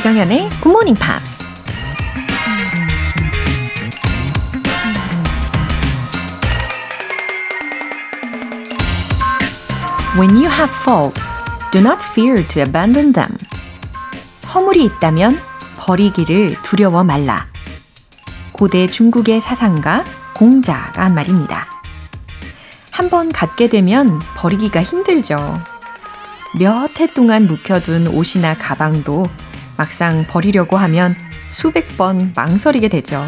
조정현의 Good Morning Pops. When you have faults, do not fear to abandon them. 허물이 있다면 버리기를 두려워 말라. 고대 중국의 사상가 공자가 한 말입니다. 한번 갖게 되면 버리기가 힘들죠. 몇 해 동안 묵혀둔 옷이나 가방도 막상 버리려고 하면 수백 번 망설이게 되죠.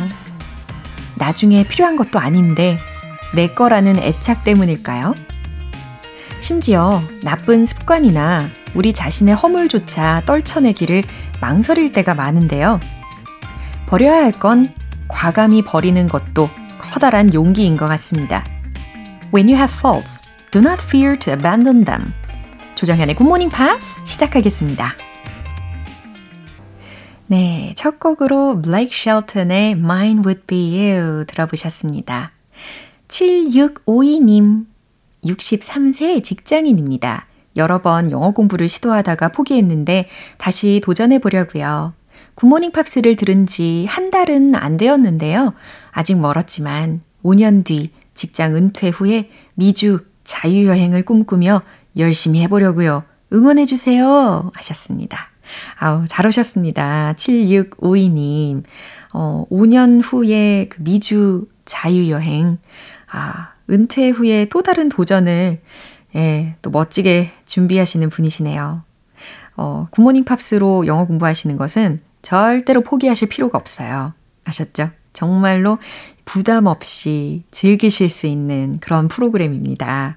나중에 필요한 것도 아닌데 내 거라는 애착 때문일까요? 심지어 나쁜 습관이나 우리 자신의 허물조차 떨쳐내기를 망설일 때가 많은데요. 버려야 할 건 과감히 버리는 것도 커다란 용기인 것 같습니다. When you have faults, do not fear to abandon them. 조정현의 Good Morning Pops 시작하겠습니다. 네, 첫 곡으로 블레이크 쉘턴의 Mine Would Be You 들어보셨습니다. 7652님, 63세 직장인입니다. 여러 번 영어 공부를 시도하다가 포기했는데 다시 도전해 보려고요. 굿모닝 팝스를 들은 지 한 달은 안 되었는데요. 아직 멀었지만 5년 뒤 직장 은퇴 후에 미주 자유여행을 꿈꾸며 열심히 해보려고요. 응원해주세요. 하셨습니다. 아우, 잘 오셨습니다. 7652님. 어, 5년 후에 그 미주 자유여행. 아, 은퇴 후에 또 다른 도전을, 예, 또 멋지게 준비하시는 분이시네요. 어, 굿모닝 팝스로 영어 공부하시는 것은 절대로 포기하실 필요가 없어요. 아셨죠? 정말로 부담 없이 즐기실 수 있는 그런 프로그램입니다.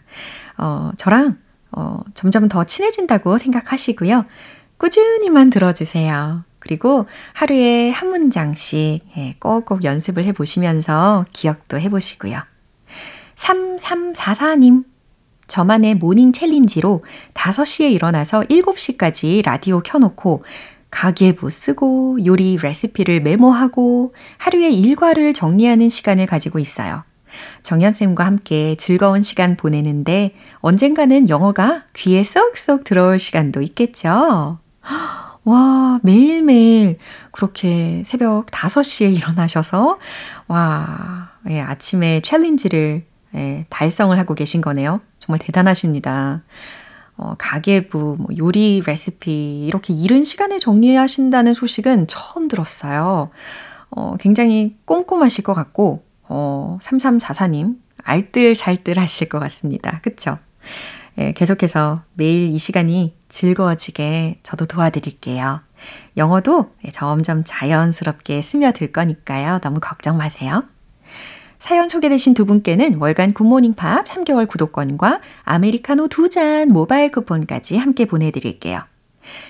어, 저랑 어, 점점 더 친해진다고 생각하시고요. 꾸준히만 들어주세요. 그리고 하루에 한 문장씩 예, 꼭꼭 연습을 해보시면서 기억도 해보시고요. 3344님, 저만의 morning challenge로 5시에 일어나서 7시까지 라디오 켜놓고 가계부 쓰고 요리 레시피를 메모하고 하루의 일과를 정리하는 시간을 가지고 있어요. 정연쌤과 함께 즐거운 시간 보내는데 언젠가는 영어가 귀에 쏙쏙 들어올 시간도 있겠죠? 와, 매일매일 그렇게 새벽 5시에 일어나셔서, 와, 예, 아침에 챌린지를 예, 달성을 하고 계신 거네요. 정말 대단하십니다. 어, 가계부, 뭐 요리 레시피, 이렇게 이른 시간에 정리하신다는 소식은 처음 들었어요. 어, 굉장히 꼼꼼하실 것 같고, 어, 3344님, 알뜰살뜰 하실 것 같습니다. 그쵸? 예, 계속해서 매일 이 시간이 즐거워지게 저도 도와드릴게요. 영어도 점점 자연스럽게 스며들 거니까요. 너무 걱정 마세요. 사연 소개되신 두 분께는 월간 굿모닝 팝 3개월 구독권과 아메리카노 두 잔 모바일 쿠폰까지 함께 보내드릴게요.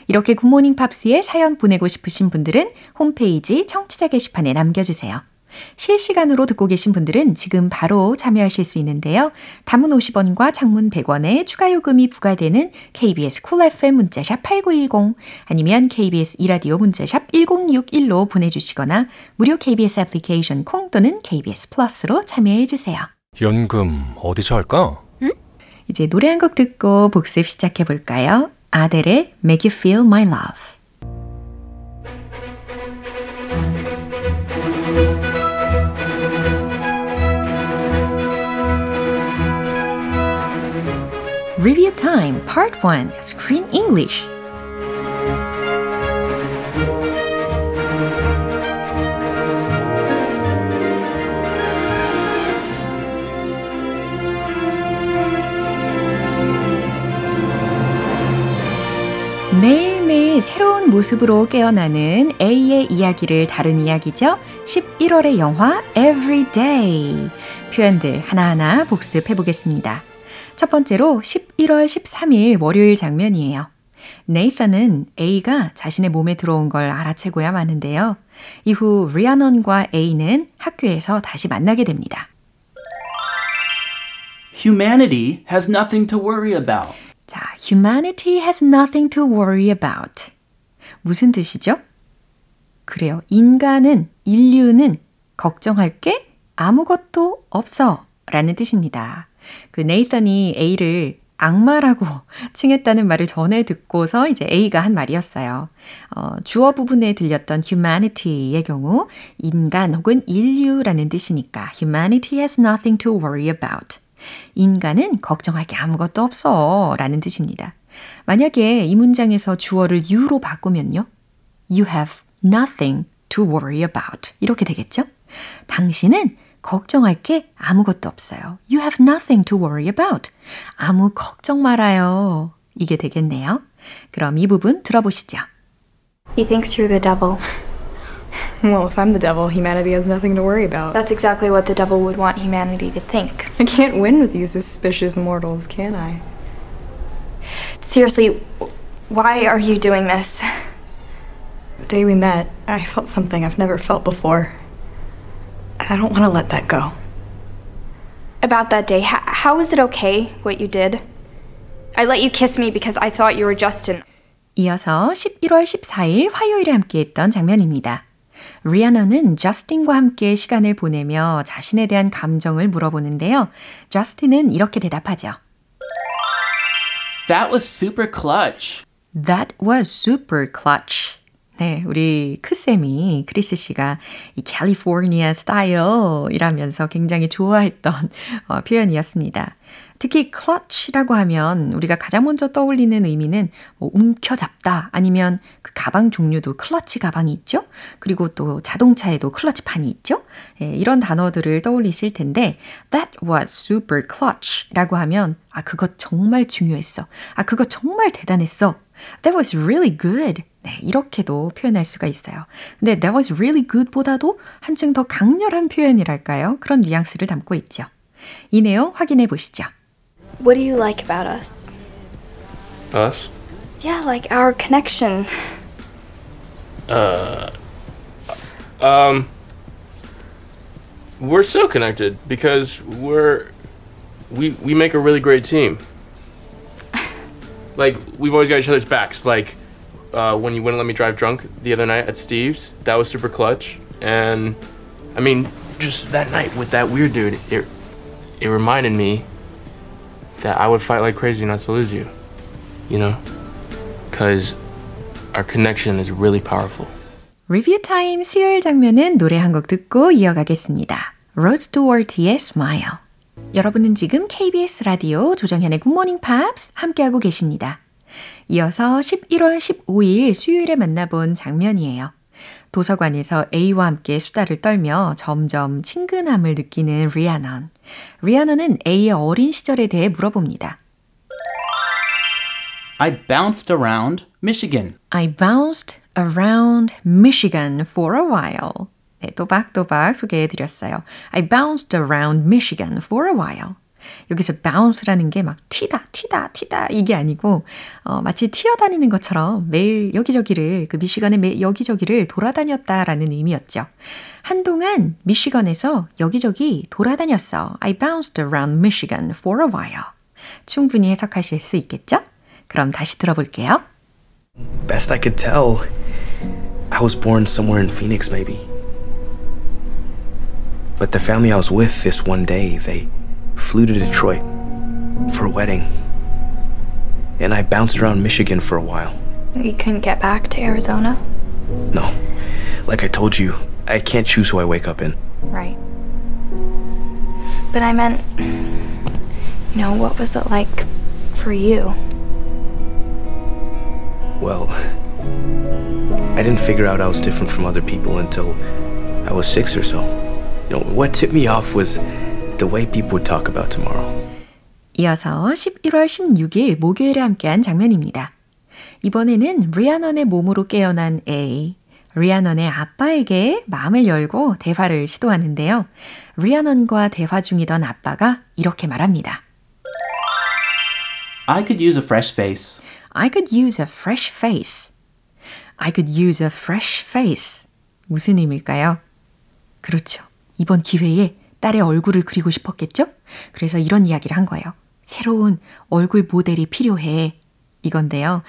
이렇게 굿모닝 팝스에 사연 보내고 싶으신 분들은 홈페이지 청취자 게시판에 남겨주세요. 실시간으로 듣고 계신 분들은 지금 바로 참여하실 수 있는데요. 단문 50원과 장문 100원의 추가 요금이 부과되는 KBS Cool FM 문자 샵 8910 아니면 KBS 이라디오 문자 샵 1061로 보내주시거나 무료 KBS 애플리케이션 콩 또는 KBS 플러스로 참여해 주세요. 연금 어디서 할까? 응? 이제 노래 한 곡 듣고 복습 시작해 볼까요? 아델의 Make You Feel My Love Review Time Part 1 Screen English 매일매일 새로운 모습으로 깨어나는 A의 이야기를 다룬 이야기죠. 11월의 영화 Everyday. 표현들 하나하나 복습해 보겠습니다. 첫 번째로 11월 13일 월요일 장면이에요. 네이선은 A가 자신의 몸에 들어온 걸 알아채고야 마는데요. 이후 리아넌과 A는 학교에서 다시 만나게 됩니다. Humanity has nothing to worry about. 자, humanity has nothing to worry about. 무슨 뜻이죠? 그래요. 인간은, 인류는 걱정할 게 아무것도 없어. 라는 뜻입니다. 그 네이선이 A를 악마라고 칭했다는 말을 전에 듣고서 이제 A가 한 말이었어요. 어, 주어 부분에 들렸던 humanity의 경우 인간 혹은 인류라는 뜻이니까 humanity has nothing to worry about. 인간은 걱정할 게 아무것도 없어 라는 뜻입니다. 만약에 이 문장에서 주어를 you로 바꾸면요. You have nothing to worry about. 이렇게 되겠죠? 당신은 걱정할 게 아무것도 없어요. You have nothing to worry about. 아무 걱정 말아요. 이게 되겠네요. 그럼 이 부분 들어보시죠. He thinks you're the devil. Well, if I'm the devil, humanity has nothing to worry about. That's exactly what the devil would want humanity to think. I can't win with you suspicious mortals, can I? Seriously, why are you doing this? The day we met, I felt something I've never felt before. And I don't want to let that go. About that day, h- how is it okay what you did? I let you kiss me because I thought you were Justin. 이어서 11월 14일 화요일에 함께했던 장면입니다. 리아너는 저스틴과 함께 시간을 보내며 자신에 대한 감정을 물어보는데요. 저스틴은 이렇게 대답하죠. That was super clutch. That was super clutch. 네, 우리 크쌤이 크리스 씨가 이 캘리포니아 스타일이라면서 굉장히 좋아했던 어, 표현이었습니다. 특히 clutch라고 하면 우리가 가장 먼저 떠올리는 의미는 뭐 움켜잡다 아니면 그 가방 종류도 클러치 가방이 있죠. 그리고 또 자동차에도 클러치판이 있죠. 예, 이런 단어들을 떠올리실 텐데 that was super clutch라고 하면 아 그거 정말 중요했어. 아 그거 정말 대단했어. That was really good. 네, 이렇게도 표현할 수가 있어요. 근데 that was really good 보다도 한층 더 강렬한 표현이랄까요? 그런 뉘앙스를 담고 있죠. 이 내용 확인해 보시죠. What do you like about us? Us? Yeah, like our connection. Um, we're so connected because we're we we make a really great team. Like we've always got each other's backs. Like uh, when you wouldn't let me drive drunk the other night at Steve's, that was super clutch. And I mean, just that night with that weird dude, it it reminded me that I would fight like crazy not to lose you. You know, because our connection is really powerful. 리뷰 타임 수요일 장면은 노래 한 곡 듣고 이어가겠습니다. 로즈 스튜어트의 Smile. 여러분은 지금 KBS 라디오 조정현의 굿모닝 팝스 함께하고 계십니다. 이어서 11월 15일 수요일에 만나본 장면이에요. 도서관에서 A와 함께 수다를 떨며 점점 친근함을 느끼는 리아넌. 리아넌은 A의 어린 시절에 대해 물어봅니다. I bounced around Michigan. I bounced around Michigan for a while. 네, 또박또박 소개해 드렸어요. I bounced around Michigan for a while. 여기서 bounce라는 게 막 튀다, 튀다, 튀다 이게 아니고 어, 마치 튀어다니는 것처럼 매일 여기저기를 그 미시건의 매 여기저기를 돌아다녔다라는 의미였죠. 한동안 미시건에서 여기저기 돌아다녔어. I bounced around Michigan for a while. 충분히 해석하실 수 있겠죠? 그럼 다시 들어볼게요. Best I could tell, I was born somewhere in Phoenix, maybe. But the family I was with this one day, they flew to Detroit for a wedding. And I bounced around Michigan for a while. You couldn't get back to Arizona? No, like I told you, I can't choose who I wake up in. Right. But I meant, you know, what was it like for you? Well, I didn't figure out I was different from other people until I was six or so. You know, what tipped me off was the way people would talk about tomorrow. 이어서 11월 16일 목요일에 함께한 장면입니다. 이번에는 리아넌의 몸으로 깨어난 A. 리아넌의 아빠에게 마음을 열고 대화를 시도하는데요. 리아넌과 대화 중이던 아빠가 이렇게 말합니다. I could use a fresh face. I could use a fresh face. I could use a fresh face. 무슨 의미일까요? 그렇죠. 이번 기회에 딸의 얼굴을 그리고 싶었겠죠? 그래서 이런 이야기를 한 거예요. 새로운 얼굴 모델이 필요해. 이건데요.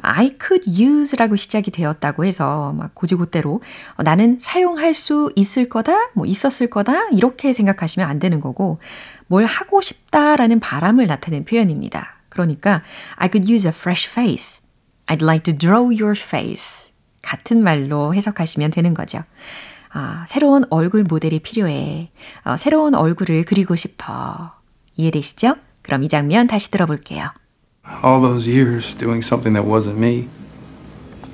I could use라고 시작이 되었다고 해서 막 고지고대로 어, 나는 사용할 수 있을 거다, 뭐 있었을 거다 이렇게 생각하시면 안 되는 거고 뭘 하고 싶다라는 바람을 나타낸 표현입니다. 그러니까 I could use a fresh face. I'd like to draw your face. 같은 말로 해석하시면 되는 거죠. 아, 새로운 얼굴 모델이 필요해. 어, 새로운 얼굴을 그리고 싶어. 이해되시죠? 그럼 이 장면 다시 들어볼게요. All those years doing something that wasn't me.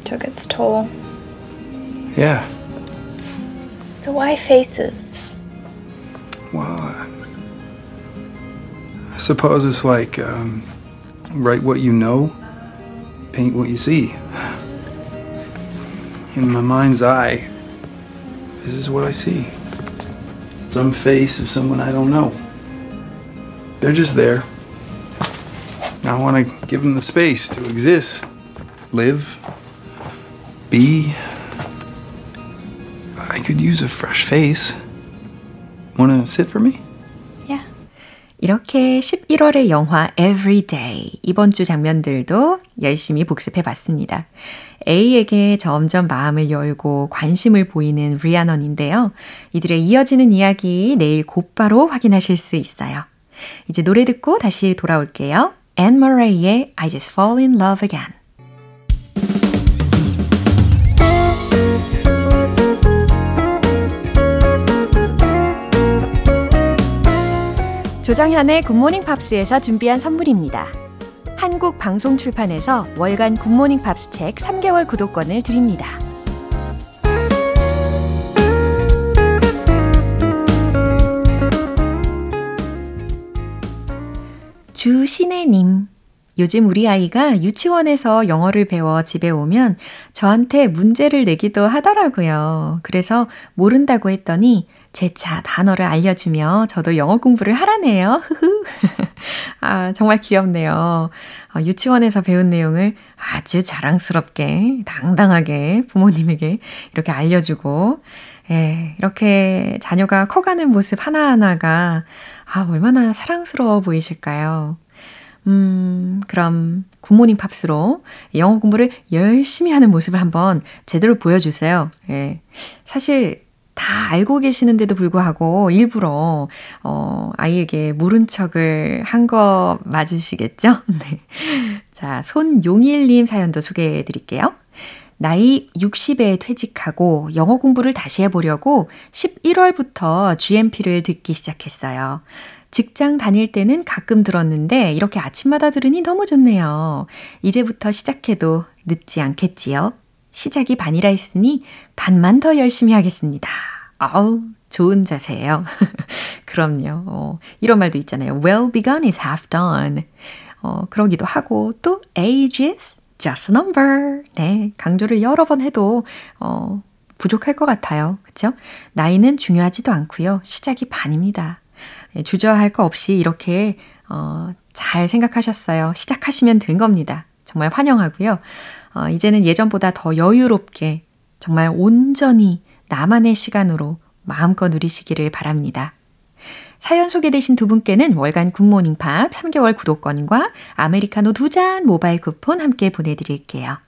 Took its toll. Yeah. So why faces? Well, uh, I suppose it's like um, write what you know, paint what you see. In my mind's eye, this is what I see. Some face of someone I don't know. They're just there. I want to give them the space to exist, live, be. I could use a fresh face. Want to sit for me? 이렇게 11월의 영화 Everyday 이번 주 장면들도 열심히 복습해 봤습니다. A에게 점점 마음을 열고 관심을 보이는 리아넌인데요. 이들의 이어지는 이야기 내일 곧바로 확인하실 수 있어요. 이제 노래 듣고 다시 돌아올게요. Anne Murray의 I Just Fall in Love Again. 조정현의 굿모닝 팝스에서 준비한 선물입니다. 한국 방송 출판에서 월간 굿모닝 팝스 책 3개월 구독권을 드립니다. 주신혜님. 요즘 우리 아이가 유치원에서 영어를 배워 집에 오면 저한테 문제를 내기도 하더라고요. 그래서 모른다고 했더니 재차 단어를 알려주며 저도 영어 공부를 하라네요. 아, 정말 귀엽네요. 어, 유치원에서 배운 내용을 아주 자랑스럽게, 당당하게 부모님에게 이렇게 알려주고, 예, 이렇게 자녀가 커가는 모습 하나하나가, 아, 얼마나 사랑스러워 보이실까요? 음, 그럼 굿모닝 팝스로 영어 공부를 열심히 하는 모습을 한번 제대로 보여주세요. 예. 사실 다 알고 계시는데도 불구하고 일부러 어, 아이에게 모른 척을 한 거 맞으시겠죠? 네. 자, 손용일님 사연도 소개해 드릴게요. 나이 60에 퇴직하고 영어 공부를 다시 해보려고 11월부터 GMP를 듣기 시작했어요. 직장 다닐 때는 가끔 들었는데 이렇게 아침마다 들으니 너무 좋네요. 이제부터 시작해도 늦지 않겠지요? 시작이 반이라 했으니 반만 더 열심히 하겠습니다. 아우, 좋은 자세예요. 그럼요. 어, 이런 말도 있잖아요. Well begun is half done. 어, 그러기도 하고 또 age is just a number. 네, 강조를 여러 번 해도 어, 부족할 것 같아요. 그렇죠? 나이는 중요하지도 않고요. 시작이 반입니다. 예, 주저할 거 없이 이렇게 어, 잘 생각하셨어요. 시작하시면 된 겁니다. 정말 환영하고요. 어, 이제는 예전보다 더 여유롭게 정말 온전히 나만의 시간으로 마음껏 누리시기를 바랍니다. 사연 소개되신 두 분께는 월간 굿모닝 팝 3개월 구독권과 아메리카노 두 잔 모바일 쿠폰 함께 보내드릴게요.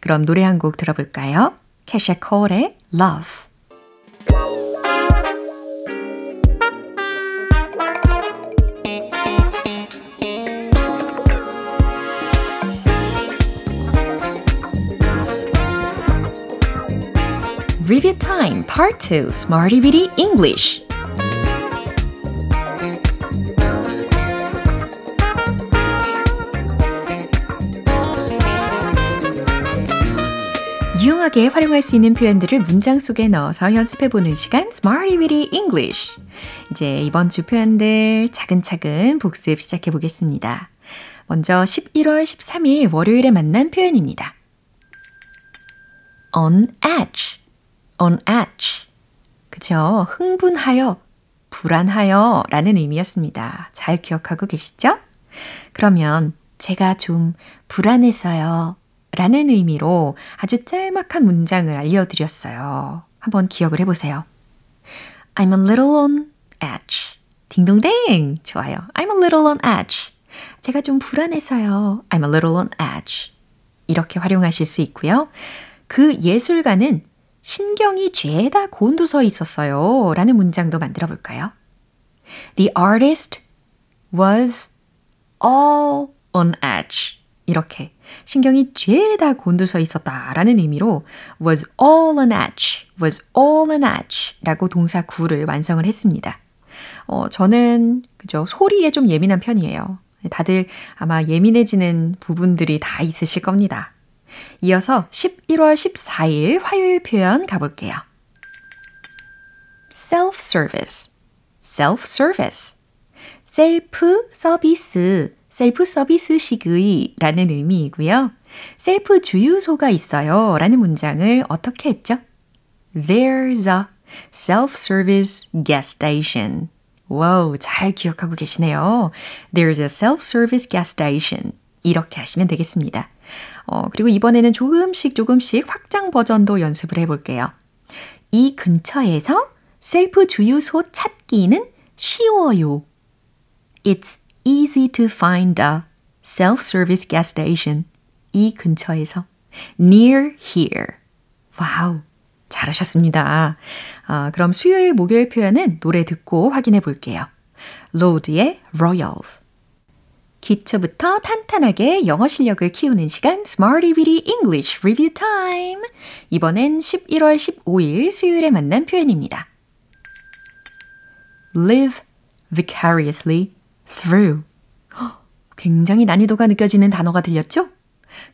그럼 노래 한 곡 들어볼까요? 캐샤 콜의 Love. Review Time Part 2 Smarty Bitty English 유용하게 활용할 수 있는 표현들을 문장 속에 넣어서 연습해 보는 시간 Smarty Bitty English 이제 이번 주 표현들 차근차근 복습 시작해 보겠습니다. 먼저 11월 13일 월요일에 만난 표현입니다. on edge, on edge. 그죠? 흥분하여, 불안하여 라는 의미였습니다. 잘 기억하고 계시죠? 그러면 제가 좀 불안해서요. 라는 의미로 아주 짤막한 문장을 알려드렸어요. 한번 기억을 해보세요. I'm a little on edge. 딩동댕! 좋아요. I'm a little on edge. 제가 좀 불안해서요. I'm a little on edge. 이렇게 활용하실 수 있고요. 그 예술가는 신경이 죄다 곤두서 있었어요. 라는 문장도 만들어 볼까요? The artist was all on edge. 이렇게 신경이 죄다 곤두서 있었다라는 의미로 was all on edge, was all on edge 라고 동사 구를 완성을 했습니다. 어, 저는 그죠 소리에 좀 예민한 편이에요. 다들 아마 예민해지는 부분들이 다 있으실 겁니다. 이어서 11월 14일 화요일 표현 가볼게요. self-service, self-service. 셀프 서비스, 셀프 서비스식의 라는 의미이고요. 셀프 주유소가 있어요 라는 문장을 어떻게 했죠? There's a self-service gas station. 와우, 잘 기억하고 계시네요. There's a self-service gas station. 이렇게 하시면 되겠습니다. 어, 그리고 이번에는 조금씩 조금씩 확장 버전도 연습을 해볼게요. 이 근처에서 셀프 주유소 찾기는 쉬워요. It's easy to find a self-service gas station. 이 근처에서. near here. 와우. 잘하셨습니다. 아, 그럼 수요일, 목요일 표현은 노래 듣고 확인해 볼게요. 로드의 Royals. 기초부터 탄탄하게 영어 실력을 키우는 시간 Smarty Weedy English Review Time. 이번엔 11월 15일 수요일에 만난 표현입니다. Live vicariously through. 굉장히 난이도가 느껴지는 단어가 들렸죠?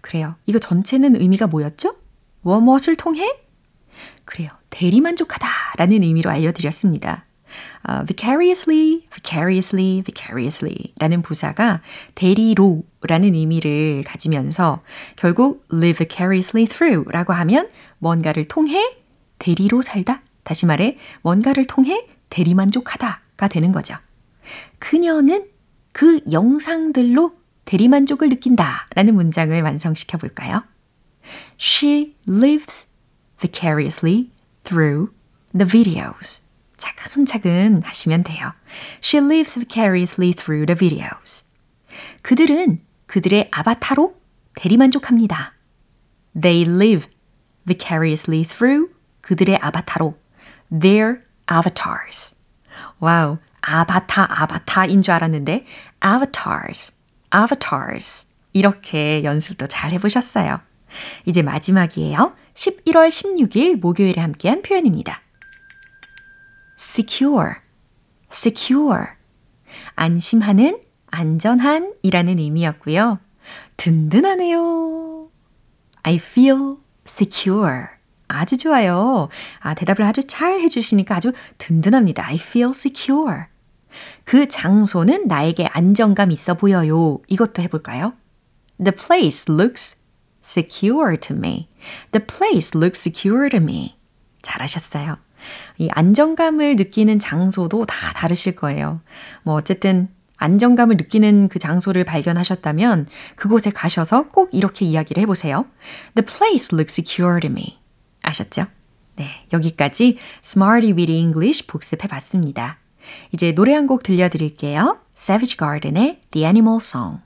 그래요. 이거 전체는 의미가 뭐였죠? 무엇 무엇을 통해? 그래요. 대리만족하다 라는 의미로 알려드렸습니다. Uh, vicariously, vicariously, vicariously 라는 부사가 대리로 라는 의미를 가지면서 결국 live vicariously through 라고 하면 뭔가를 통해 대리로 살다. 다시 말해, 뭔가를 통해 대리만족하다가 되는 거죠. 그녀는 그 영상들로 대리만족을 느낀다 라는 문장을 완성시켜 볼까요? She lives vicariously through the videos. 차근차근 하시면 돼요. She lives vicariously through the videos. 그들은 그들의 아바타로 대리만족합니다. They live vicariously through 그들의 아바타로 their avatars. 와우, 아바타, 아바타인 줄 알았는데 avatars, avatars 이렇게 연습도 잘 해보셨어요. 이제 마지막이에요. 11월 16일 목요일에 함께한 표현입니다. Secure, secure. 안심하는, 안전한 이라는 의미였고요. 든든하네요. I feel secure. 아주 좋아요. 아, 대답을 아주 잘 해주시니까 아주 든든합니다. I feel secure. 그 장소는 나에게 안정감 있어 보여요. 이것도 해볼까요? The place looks secure to me. The place looks secure to me. 잘하셨어요. 이 안정감을 느끼는 장소도 다 다르실 거예요. 뭐, 어쨌든, 안정감을 느끼는 그 장소를 발견하셨다면 그곳에 가셔서 꼭 이렇게 이야기를 해보세요. The place looks secure to me. 아셨죠? 네, 여기까지 Smarty Weedy English 복습해 봤습니다. 이제 노래 한 곡 들려드릴게요. Savage Garden의 The Animal Song.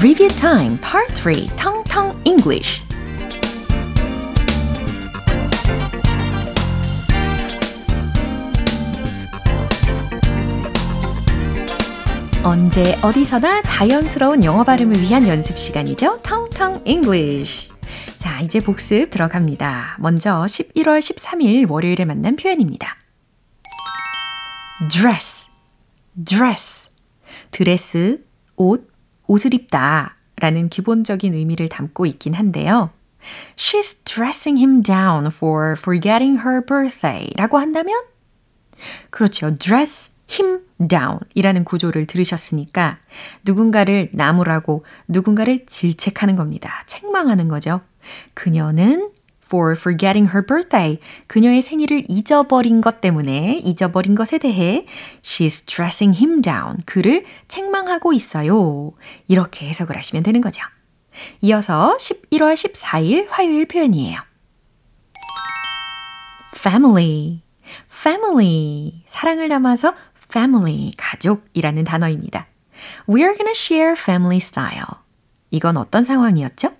Review Time Part 3 Tong Tong English 언제 어디서나 자연스러운 영어 발음을 위한 연습 시간이죠. 텅텅 English. 자, 이제 복습 들어갑니다. 먼저 11월 13일 월요일에 만난 표현입니다. dress, dress. 드레스, 옷, 옷을 입다 라는 기본적인 의미를 담고 있긴 한데요. She's dressing him down for forgetting her birthday 라고 한다면? 그렇죠. dress him down 이라는 구조를 들으셨으니까 누군가를 나무라고 누군가를 질책하는 겁니다. 책망하는 거죠. 그녀는 for forgetting her birthday. 그녀의 생일을 잊어버린 것 때문에 잊어버린 것에 대해 she's dressing him down. 그를 책망하고 있어요. 이렇게 해석을 하시면 되는 거죠. 이어서 11월 14일 화요일 표현이에요. family. family. 사랑을 담아서 family, 가족이라는 단어입니다. We're gonna share family style. 이건 어떤 상황이었죠?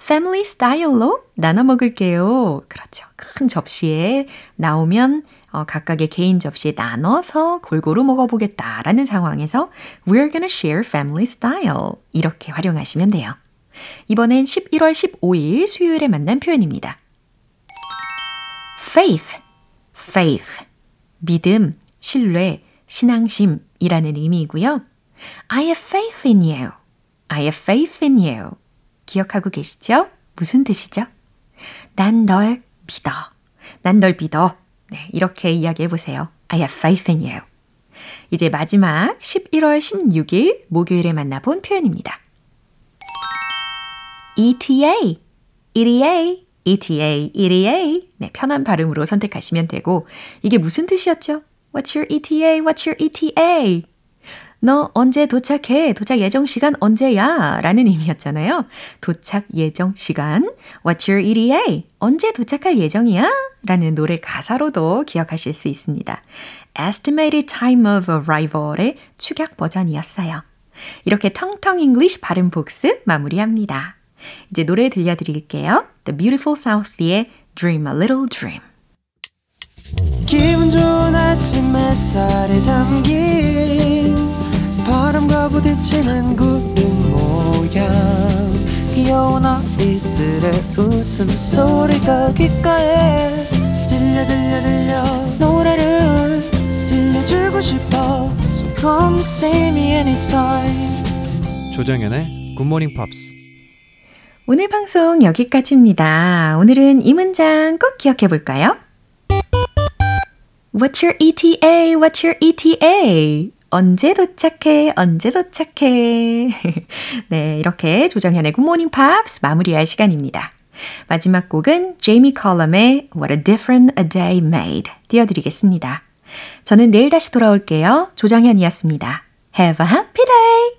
Family style로 나눠 먹을게요. 그렇죠. 큰 접시에 나오면 어, 각각의 개인 접시에 나눠서 골고루 먹어보겠다라는 상황에서 We're gonna share family style 이렇게 활용하시면 돼요. 이번엔 11월 15일 수요일에 만난 표현입니다. faith, faith, 믿음, 신뢰, 신앙심이라는 의미이고요. I have faith in you. I have faith in you. 기억하고 계시죠? 무슨 뜻이죠? 난 널 믿어. 난 널 믿어. 네, 이렇게 이야기해 보세요. I have faith in you. 이제 마지막 11월 16일 목요일에 만나본 표현입니다. ETA, ETA, ETA, ETA. 네, 편한 발음으로 선택하시면 되고, 이게 무슨 뜻이었죠? What's your ETA? What's your ETA? 너 언제 도착해? 도착 예정 시간 언제야? 라는 의미였잖아요. 도착 예정 시간. What's your ETA? 언제 도착할 예정이야? 라는 노래 가사로도 기억하실 수 있습니다. Estimated time of arrival의 축약 버전이었어요. 이렇게 텅텅 English 발음 복습 마무리합니다. 이제 노래 들려드릴게요. The Beautiful South의 Dream a Little Dream. 기분 좋은 아침 햇살에 담긴 바람과 부딪히는 구름 모양 귀여운 아이들의 웃음소리가 귓가에 들려 들려 들려 노래를 들려주고 싶어 So come see me anytime 조정현의 굿모닝 팝스 오늘 방송 여기까지입니다. 오늘은 이 문장 꼭 기억해 볼까요? What's your ETA? What's your ETA? 언제 도착해? 언제 도착해? 네, 이렇게 조정현의 굿모닝 팝스 마무리할 시간입니다. 마지막 곡은 제이미 컬럼의 What a Difference a Day Made 띄워드리겠습니다. 저는 내일 다시 돌아올게요. 조정현이었습니다. Have a happy day!